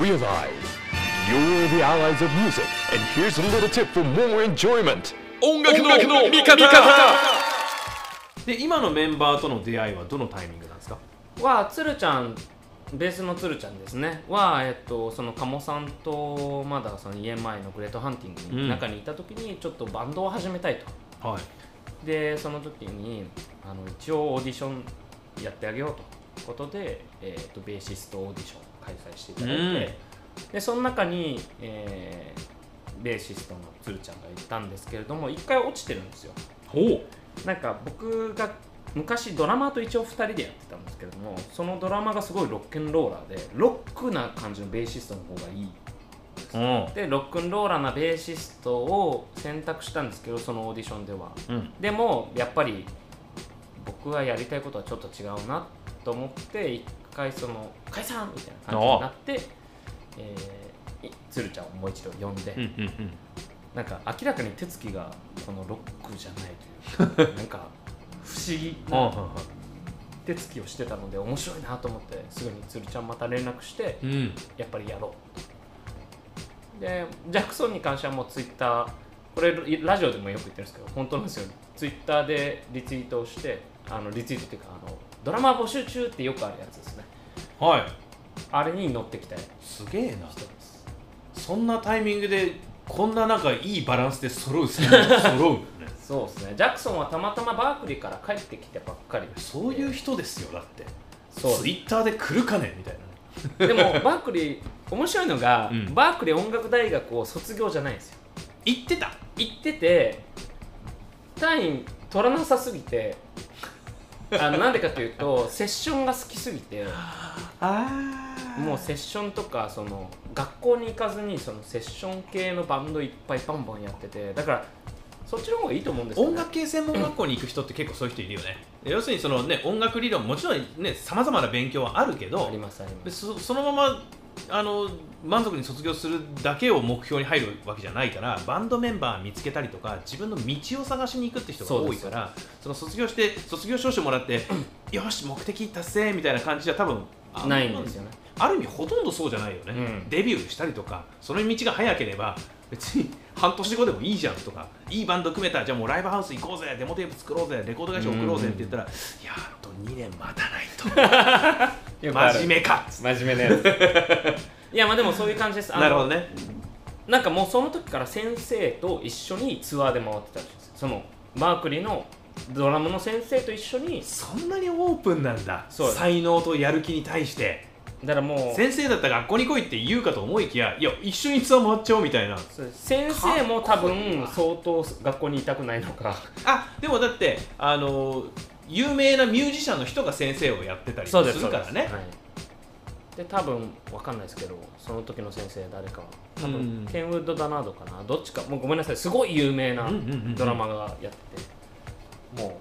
Realize you're the allies of music, and here's a little tip for more enjoyment. 音楽の味方。で今のメンバーとの出会いはどのタイミングなんですか？はつるちゃんベースのつるちゃんですね。は、えっと、その鴨さんとまだその家前のグレートハンティングの中にいた時にちょっとバンドを始めたいと、はい。でその時にあの一応オーディションやってあげようと。いうことで、えー、とベーシストオーディションを開催していただいて、でその中に、えーベーシストのつるちゃんがいたんですけれども一回落ちてるんですよ。ほう。なんか僕が昔ドラマーと一応2人でやってたんですけれどもそのドラマがすごいロックンローラーでロックな感じのベーシストの方がいい。うん。でロックンローラーなベーシストを選択したんですけどそのオーディションでは。うん。でもやっぱり僕がやりたいことはちょっと違うなと思って一回その解散みたいな感じになって、えーい鶴ちゃんをもう一度呼んで、うんうんうん。なんか明らかに手つきがこのロックじゃないというか なんか不思議な手つきをしてたので面白いなと思ってすぐに鶴ちゃんまた連絡してうん。やっぱりやろうでジャクソンに関してはもうツイッターこれラジオでもよく言ってるんですけど本当なんですよ。ツイッターでリツイートをしてあのリツイートっていうかあのドラマ募集中ってよくあるやつですね。はい。あれに乗ってきた人すげえな。です。そんなタイミングでこんななんかいいバランスで揃う揃う。そうですね。ジャクソンはたまたまバークリーから帰ってきてばっかりでそういう人ですよだって。そう。ツイッターで来るかねみたいな。でもバークリー面白いのが、うん。バークリー音楽大学を卒業じゃないんですよ。言ってた。行ってて単位取らなさすぎてあのなんでかというとセッションが好きすぎてあもうセッションとかその学校に行かずにそのセッション系のバンドいっぱいバンバンやっててだからそっちの方がいいと思うんですよ、ね、音楽系専門学校に行く人って結構そういう人いるよね。要するにそのね音楽理論もちろんねさまざまな勉強はあるけどありますありまですそそのままあの満足に卒業するだけを目標に入るわけじゃないからバンドメンバー見つけたりとか自分の道を探しに行くって人が多いからその卒業して卒業証書もらって よし目的達成みたいな感じじゃ多分あないんですよね。ある意味ほとんどそうじゃないよね、うん。デビューしたりとかその道が早ければ別に 半年後でもいいじゃんとかいいバンド組めたじゃあもうライブハウス行こうぜデモテープ作ろうぜレコード会社送ろうぜって言ったら、いやあと2年待たないと よくある。真面目か。真面目なやつ。いやまあでもそういう感じです。あのなるほどね。なんかもうその時から先生と一緒にツアーで回ってたらしいですそのマークリーのドラムの先生と一緒に。そんなにオープンなんだ。才能とやる気に対して。だからもう先生だったら学校に来いって言うかと思いきやいや一緒にツアー回っちゃおうみたいな。先生も多分わ相当学校にいたくないのか。あでもだってあの有名なミュージシャンの人が先生をやってたりするからね。はい、で多分わかんないですけどその時の先生誰か。は多分、うん。ケンウッド・ダナードかな？どっちか。もうごめんなさい。すごい有名なドラマがやってて、も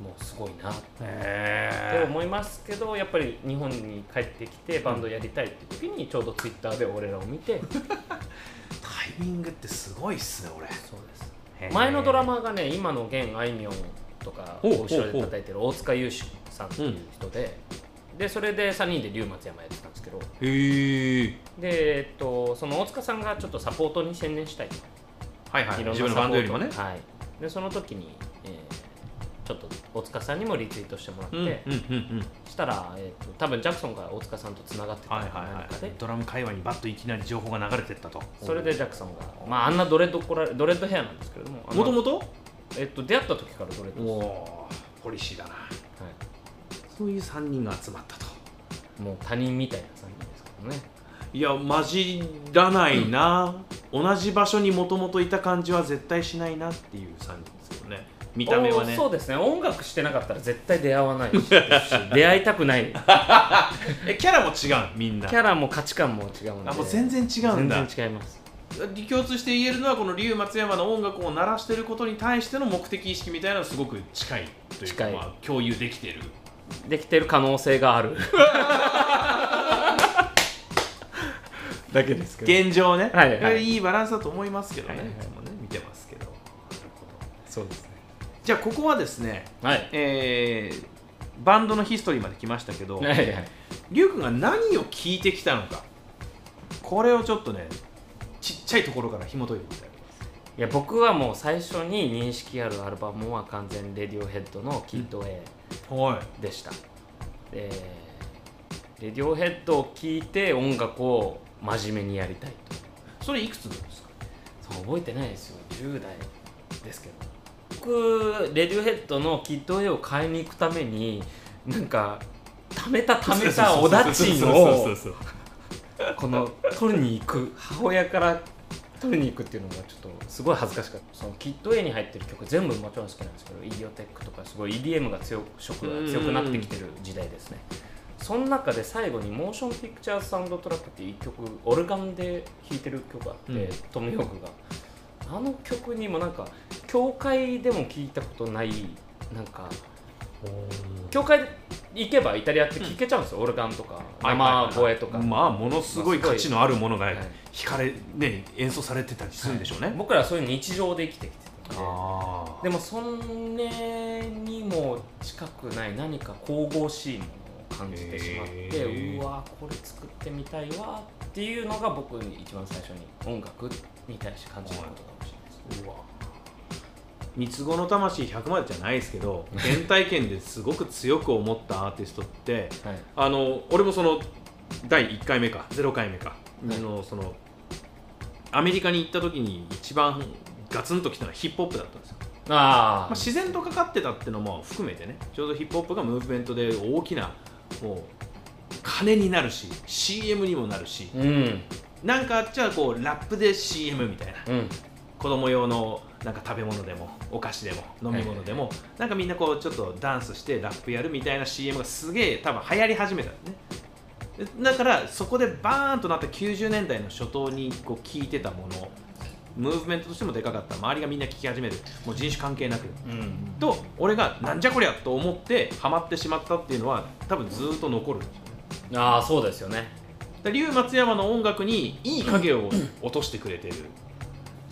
うもうすごいなって。へ思いますけどやっぱり日本に帰ってきてバンドやりたいって時にちょうどツイッターで俺らを見て。タイミングってすごいっすね俺。そうです。前のドラマーがね今の現あいみょんとか後ろで叩いてる大塚優志さんっていう人で、でそれで3人で龍松山やってたんですけど。へえ。で、えっと、その大塚さんがちょっとサポートに専念したいと。はいはい。いろんな自分のバンドよりもね。はい、でその時に、えーちょっと大塚さんにもリツイートしてもらって、うんうんうんうん。したら、えーと多分ジャクソンが大塚さんとつながってたはいはいはいドラム会話にバッといきなり情報が流れてったと。それでジャクソンが、まあ、あんなドレッドこられドレッドヘアなんですけれども。もともとえっと、出会った時からドレッドです、はおおポリシーだな。そういう3人が集まったと。い、もう他人みたいな3人ですけどね。いや混じらないな、同じ場所にもともといた感じは絶対しないなっていう3人ですよね。見た目はね。おそうですね。音楽してなかったら絶対出会わないし 出会いたくない。キえキャラも違うみんな。ャラも価値観も違うんで。あもう全然違うんだ。全然違います共通して言えるのはこの龍松山の音楽を鳴らしてることに対しての目的意識みたいなのはすごく近いというか、まあ、共有できてる。できてる可能性がある。だけですけど。現状ね、はいはい。いいバランスだと思いますけどね、はいはい。いつもね見てますけど。そうですね。じゃあここはですね、はい。えーバンドのヒストリーまで来ましたけど、はいはい。リュウ君が何を聞いてきたのか。これをちょっとねちゃいところから紐解いてみたいいや僕はもう最初に認識あるアルバムは完全にレディオヘッドのキッド A はい。でした、でレディオヘッドを聴いて音楽を真面目にやりたいと。それいくつですか？そう覚えてないですよ。10代ですけど。僕レディオヘッドのキッド A を買いに行くためになんか貯めた貯めたおだちんをこの取りに行く母親から取りに行くっていうのがちょっとすごい恥ずかしかった。そのキッド A に入ってる曲全部もちろん好きなんですけど Idioteque とかすごい EDM が強く色が強くなってきてる時代ですね。その中で最後に Motion Picture Soundtrack っていう一曲オルガンで弾いてる曲があって、うん。トム・ヨークが。あの曲にもなんか教会でも聞いたことないなんか教会行けばイタリアって聞けちゃうんですよ、オルガンとか生声とか、まあものすごい価値のあるものがはい。弾かれ、ね、演奏されてたりするんでしょうね、僕らはそういう日常で生きてきてああでもそれにも近くない何か神々しいものを感じてしまって、うわこれ作ってみたいわっていうのが僕に一番最初に音楽に対して感じたことかもしれないです、うわ三つ子の魂100までじゃないですけど原体験ですごく強く思ったアーティストってはい。あの俺もその第1回目か0回目かはいのそのアメリカに行った時に一番ガツンときたのはヒップホップだったんですよ、あまあ、自然とかかってたっていうのも含めてねちょうどヒップホップがムーブメントで大きなもう金になるし CM にもなるしうん。なんかあっちゃこうラップで CM みたいなうん。子供用のなんか食べ物でもお菓子でも飲み物でも、なんかみんなこうちょっとダンスしてラップやるみたいな CM がすげえ多分流行り始めたんですね。でだからそこでバーンとなった90年代の初頭にこう聞いてたものムーブメントとしてもでかかった。周りがみんな聞き始める。もう人種関係なく。うん。と俺がなんじゃこりゃと思ってハマってしまったっていうのは多分ずっと残る。ああそうですよね。だ龍松山の音楽にいい影を落としてくれてる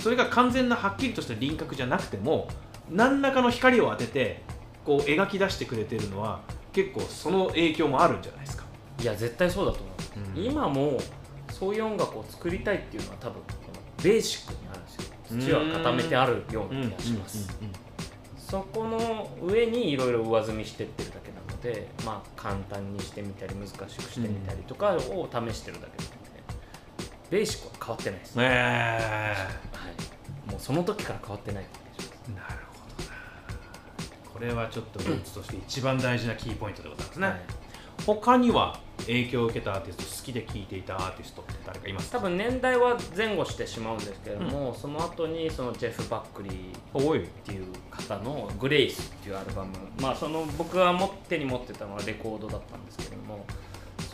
それが完全なはっきりとした輪郭じゃなくても何らかの光を当ててこう描き出してくれてるのは結構その影響もあるんじゃないですか、いや絶対そうだと思う、うん。今もそういう音楽を作りたいっていうのは多分このベーシックにあるんですよ。土は固めてあるような気がします、そこの上にいろいろ上積みしてってるだけなのでまあ簡単にしてみたり難しくしてみたりとかを試してるだけなので、ベーシックは変わってないです、ねえ。はい、もうその時から変わってないなるほどな。これはちょっとルーツとして一番大事なキーポイントでございますね、はい。他には影響を受けたアーティスト好きで聴いていたアーティストって誰かいます？か多分年代は前後してしまうんですけれども、その後にそのジェフ・バックリーっていう方の「グレイス」っていうアルバムまあその僕が持手に持ってたのはレコードだったんですけれども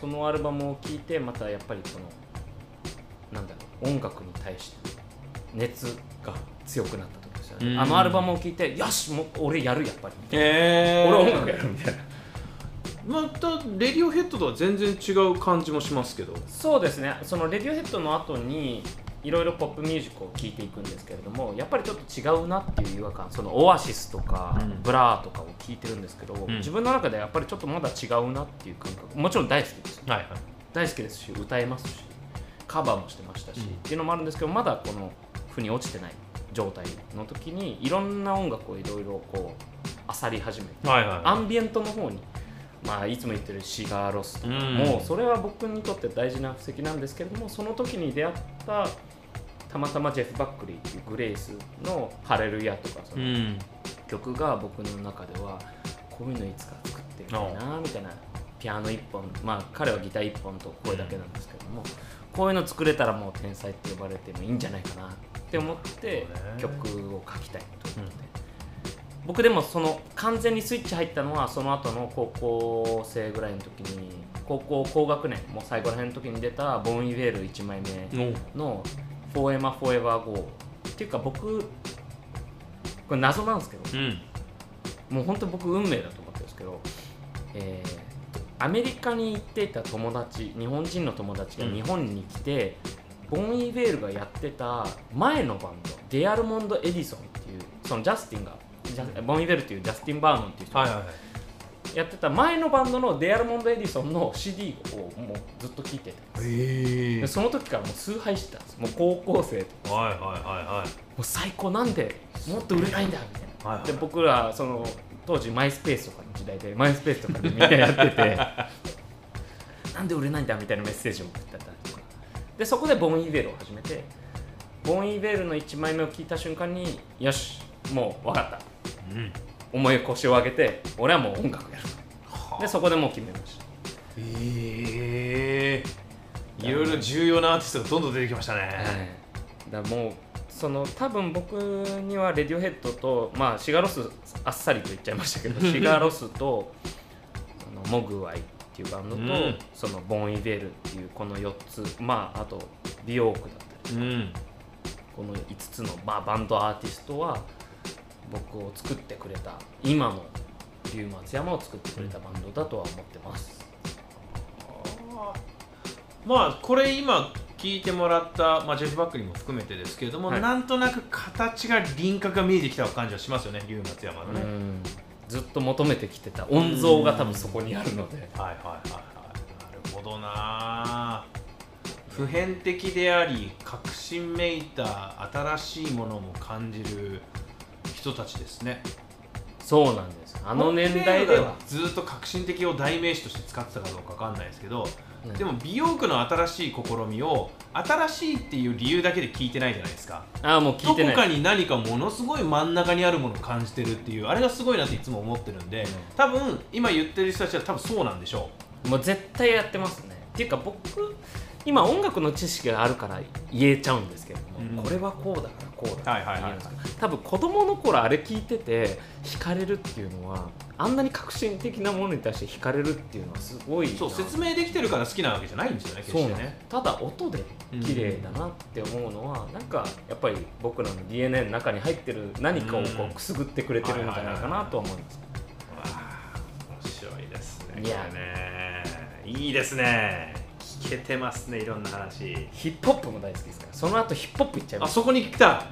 そのアルバムを聴いてまたやっぱりこのなんだろう音楽に対して熱が強くなった時ですようん。ねあのアルバムを聴いてよしもう俺やるやっぱりえ俺音楽やるみたいな。またレディオヘッドとは全然違う感じもしますけど。そうですね。そのレディオヘッドの後にいろいろポップミュージックを聴いていくんですけれどもやっぱりちょっと違うなっていう違和感。そのオアシスとか、うん。ブラーとかを聴いてるんですけど、ん。自分の中ではやっぱりちょっとまだ違うなっていう感覚。もちろん大好きですはいはい。大好きですし歌えますしカバーもしてましたし、うん。っていうのもあるんですけどまだこの負に落ちてない状態の時にいろんな音楽をいろいろこう漁り始めてはいはいアンビエントの方に、まあ、いつも言ってるシガーロスとかうん。も、それは僕にとって大事な布石なんですけれどもその時に出会ったたまたまジェフ・バックリーっていうグレイスの「ハレルヤ」とかそのん。曲が僕の中ではこういうのいつか作ってみたいなみたいなピアノ1本まあ彼はギター1本と声だけなんですけども、こういうの作れたらもう天才って呼ばれてもいいんじゃないかなって思ってそうね。曲を書きたいと思って、僕でもその完全にスイッチ入ったのはその後の高校生ぐらいの時に高校高学年もう最後ら辺の時に出た Bon Iver 1枚目の「 For Emma, Forever Ago」っていうか僕これ謎なんですけどうん。もう本当に僕運命だと思ってるんですけど、えーアメリカに行っていた友達日本人の友達が日本に来て、ボン・イーベールがやってた前のバンドデアルモンド・エディソンっていうそのジャスティンがボン・イーベールっていうジャスティン・バーノンっていう人がはいはいはいやってた前のバンドのデアルモンド・エディソンの CD をもうずっと聴いててへでその時からもう崇拝してたんです。もう高校生とはいはいはもう最高なんでもっと売れないんだみたいな、いはいはい。で僕らその当時マイスペースとかの時代でマイスペースとかでみんなやってて。なんで売れないんだみたいなメッセージを送ってたりとかでそこでボン・イーベルを始めてボン・イーベルの1枚目を聞いた瞬間によしもう分かった。うん。重い腰を上げて俺はもう音楽やる。でそこでもう決めました。へえ。いろいろ重要なアーティストがどんどん出てきましたね、だからもうその多分僕にはレディオヘッドとまあシガロスあっさりと言っちゃいましたけど シガロスとそのモグワイっていうバンドと、うん。そのボン・イベールっていうこの4つまああとビオークだったりうん。この5つの、まあ、バンドアーティストは僕を作ってくれた今の龍松山を作ってくれたバンドだとは思ってます、まあこれ今聞いてもらった、まあ、ジェフ・バックリーも含めてですけれども、はい。なんとなく形が輪郭が見えてきた感じはしますよね龍松山のね、うんずっと求めてきてた。音像が多分そこにあるので、はいはいはいはい。なるほどな。普遍的であり革新めいた新しいものも感じる人たちですね。そうなんですあの年代では。ずっと革新的を代名詞として使ってたかどうかわかんないですけど、うん。でも美容区の新しい試みを新しいっていう理由だけで聞いてないじゃないですか。ああもう聞いてない。どこかに何かものすごい真ん中にあるものを感じてるっていうあれがすごいなっていつも思ってるんで、多分今言ってる人たちは多分そうなんでしょもう絶対やってますね。っていうか僕今音楽の知識があるから言えちゃうんですけれども、うん。これはこうだからこうだはいはいはいはい。って言うんですけど多分子供の頃あれ聞いてて惹かれるっていうのはあんなに革新的なものに対して惹かれるっていうのはすごいそう説明できてるから好きなわけじゃないんですよね決そうなんですしてね。ただ音で綺麗だなって思うのは、なんかやっぱり僕らの DNA の中に入ってる何かをこうん。うくすぐってくれてるんじゃないかなとは思います、面白いですねいや。ね。いいですね聞けてますねいろんな話。ヒップホップも大好きですから。その後ヒップホップいっちゃいます。あそこに来た。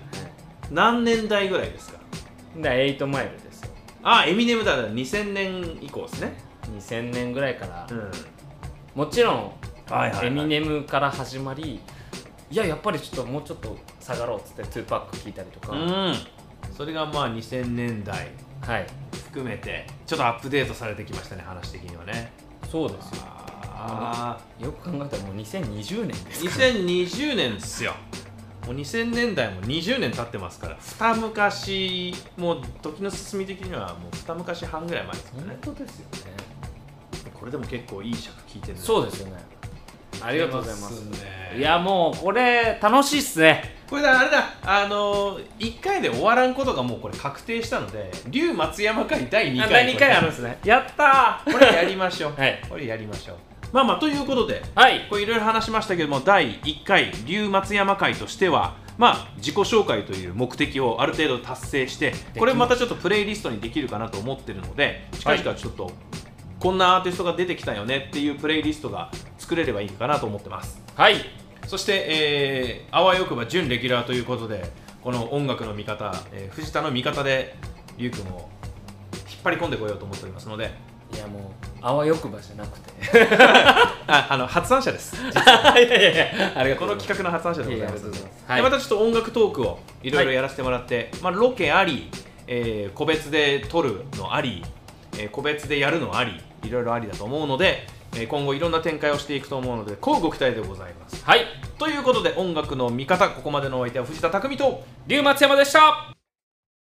何年代ぐらいですか？で8マイルですよ。あエミネムだ。2000年以降ですね。2000年ぐらいから、うん。もちろん、はいはいはい。エミネムから始まりいややっぱりちょっともうちょっと下がろうっつって2パック聞いたりとか、うん。それがまあ2000年代はい。含めてちょっとアップデートされてきましたね話的にはね。そうですよ。あよく考えたらもう2020年ですーから2020年ですよ。もう2000年代も20年経ってますから。二昔もう時の進み的にはもう二昔半ぐらい前ですから本ね当ですよね。これでも結構いい尺聞いてるそうですよね。ありがとうございます。ね。いやもうこれ楽しいっすね。これだあれだ。あのー、1回で終わらんことがもうこれ確定したので龍松山会第2回。あ第2回あるんですね。やったー。これやりましょう。はい。これやりましょうまあまあということではい。これいろいろ話しましたけども第1回龍松山会としてはまあ自己紹介という目的をある程度達成してこれまたちょっとプレイリストにできるかなと思ってるので近々ちょっとこんなアーティストが出てきたよねっていうプレイリストが作れればいいかなと思ってます。はい。そして、えーあわよくば準レギュラーということでこの音楽の味方、えー藤田の味方で龍君を引っ張り込んでこようと思っておりますので。いやもうあわよくばじゃなくて。ああの発案者です。いやいやいやありがとこのうございます。企画の発案者でございます。いやい。やありがとうございまはいまたちょっと音楽トークをいろいろやらせてもらって、まあ、ロケあり、えー個別で撮るのあり、えー個別でやるのありいろいろありだと思うので、えー今後いろんな展開をしていくと思うので乞うご期待でございます。はい。ということで音楽の味方ここまでのお相手は藤田匠と龍松山でした